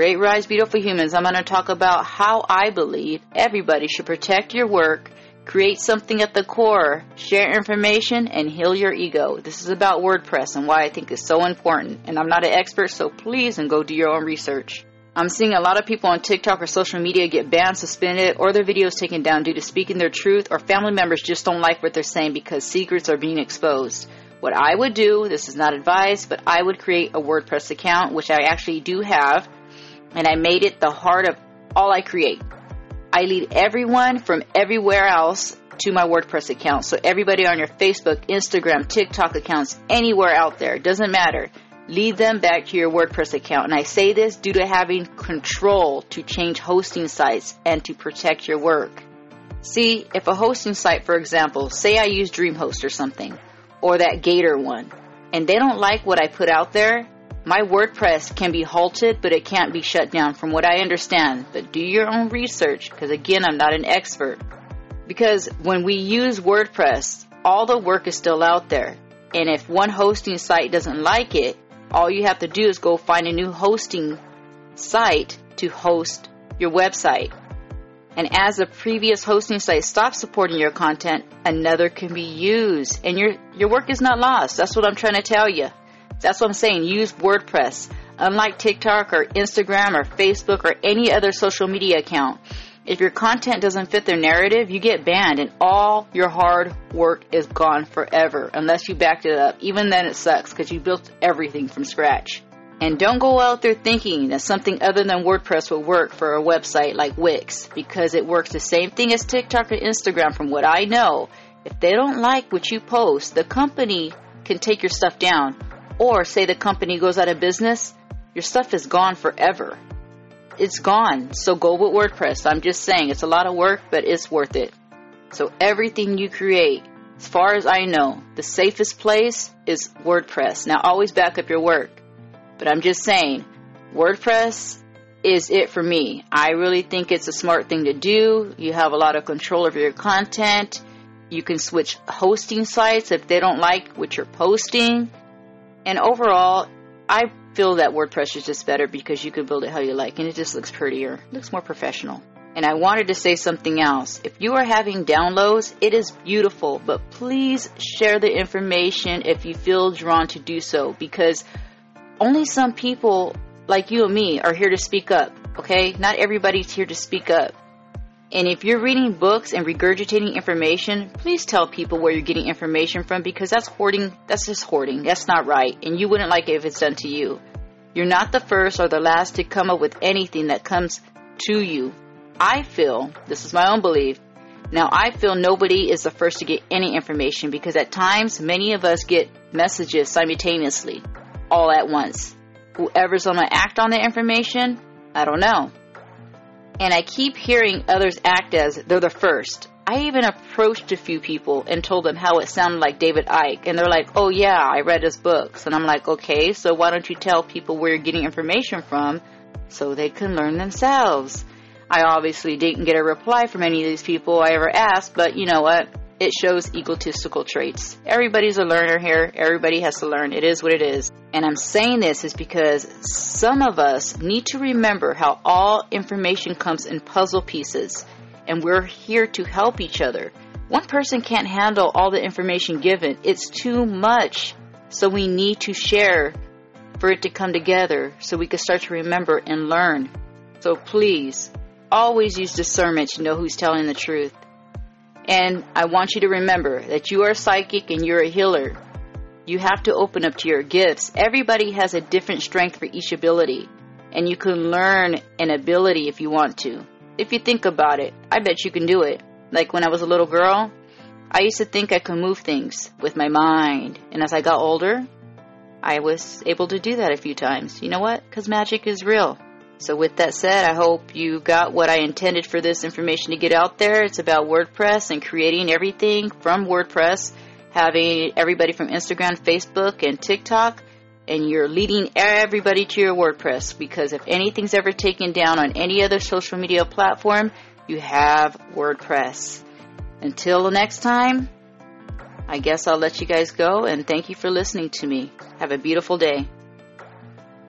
Great Rise Beautiful Humans, I'm going to talk about how I believe everybody should protect your work, create something at the core, share information, and heal your ego. This is about WordPress and why I think it's so important. And I'm not an expert, so please and go do your own research. I'm seeing a lot of people on TikTok or social media get banned, suspended, or their videos taken down due to speaking their truth, or family members just don't like what they're saying because secrets are being exposed. What I would do, this is not advice, but I would create a WordPress account, which I actually do have, and I made it the heart of all I create. I lead everyone from everywhere else to my WordPress account. So everybody on your Facebook, Instagram, TikTok accounts, anywhere out there, doesn't matter lead them back to your WordPress account. And I say this due to having control to change hosting sites and to protect your work. See, if a hosting site, for example, say I use DreamHost or something, or that Gator one, and they don't like what I put out there, my WordPress can be halted, but it can't be shut down from what I understand. But do your own research, because again, I'm not an expert. Because when we use WordPress, all the work is still out there. And if one hosting site doesn't like it, all you have to do is go find a new hosting site to host your website. And as the previous hosting site stops supporting your content, another can be used. And your, your work is not lost. That's what I'm trying to tell you. That's what I'm saying. Use WordPress. Unlike TikTok or Instagram or Facebook or any other social media account, if your content doesn't fit their narrative, you get banned and all your hard work is gone forever unless you backed it up. Even then it sucks because you built everything from scratch. And don't go out there thinking that something other than WordPress will work for a website like Wix because it works the same thing as TikTok or Instagram from what I know. If they don't like what you post, the company can take your stuff down. Or say the company goes out of business, your stuff is gone forever it's gone. So go with WordPress. I'm just saying it's a lot of work, but it's worth it. So everything you create, as far as I know, the safest place is WordPress. Now always back up your work. But I'm just saying, WordPress is it for me. I really think it's a smart thing to do. You have a lot of control over your content. You can switch hosting sites if they don't like what you're posting. And overall, I feel that WordPress is just better because you can build it how you like and it just looks prettier, looks more professional. And I wanted to say something else. If you are having downloads, it is beautiful, but please share the information if you feel drawn to do so because only some people like you and me are here to speak up, okay? Not everybody's here to speak up. And if you're reading books and regurgitating information, please tell people where you're getting information from because that's hoarding. That's just hoarding. That's not right. And you wouldn't like it if it's done to you. You're not the first or the last to come up with anything that comes to you. I feel, this is my own belief, now I feel nobody is the first to get any information because at times many of us get messages simultaneously, all at once. Whoever's going to act on the information, I don't know and I keep hearing others act as they're the first. I even approached a few people and told them how it sounded like David Icke, and they're like, oh yeah, I read his books. And I'm like, okay, so why don't you tell people where you're getting information from so they can learn themselves? I obviously didn't get a reply from any of these people I ever asked, but you know what? It shows egotistical traits. Everybody's a learner here. Everybody has to learn. It is what it is. And I'm saying this is because some of us need to remember how all information comes in puzzle pieces and we're here to help each other. One person can't handle all the information given. It's too much. So we need to share for it to come together so we can start to remember and learn. So please, always use discernment to know who's telling the truth. And I want you to remember that you are psychic and you're a healer. You have to open up to your gifts. Everybody has a different strength for each ability, and you can learn an ability if you want to. If you think about it, I bet you can do it. Like when I was a little girl, I used to think I could move things with my mind, and as I got older, I was able to do that a few times. You know what? Because magic is real. So, with that said, I hope you got what I intended for this information to get out there. It's about WordPress and creating everything from WordPress, having everybody from Instagram, Facebook, and TikTok, and you're leading everybody to your WordPress because if anything's ever taken down on any other social media platform, you have WordPress. Until the next time, I guess I'll let you guys go and thank you for listening to me. Have a beautiful day.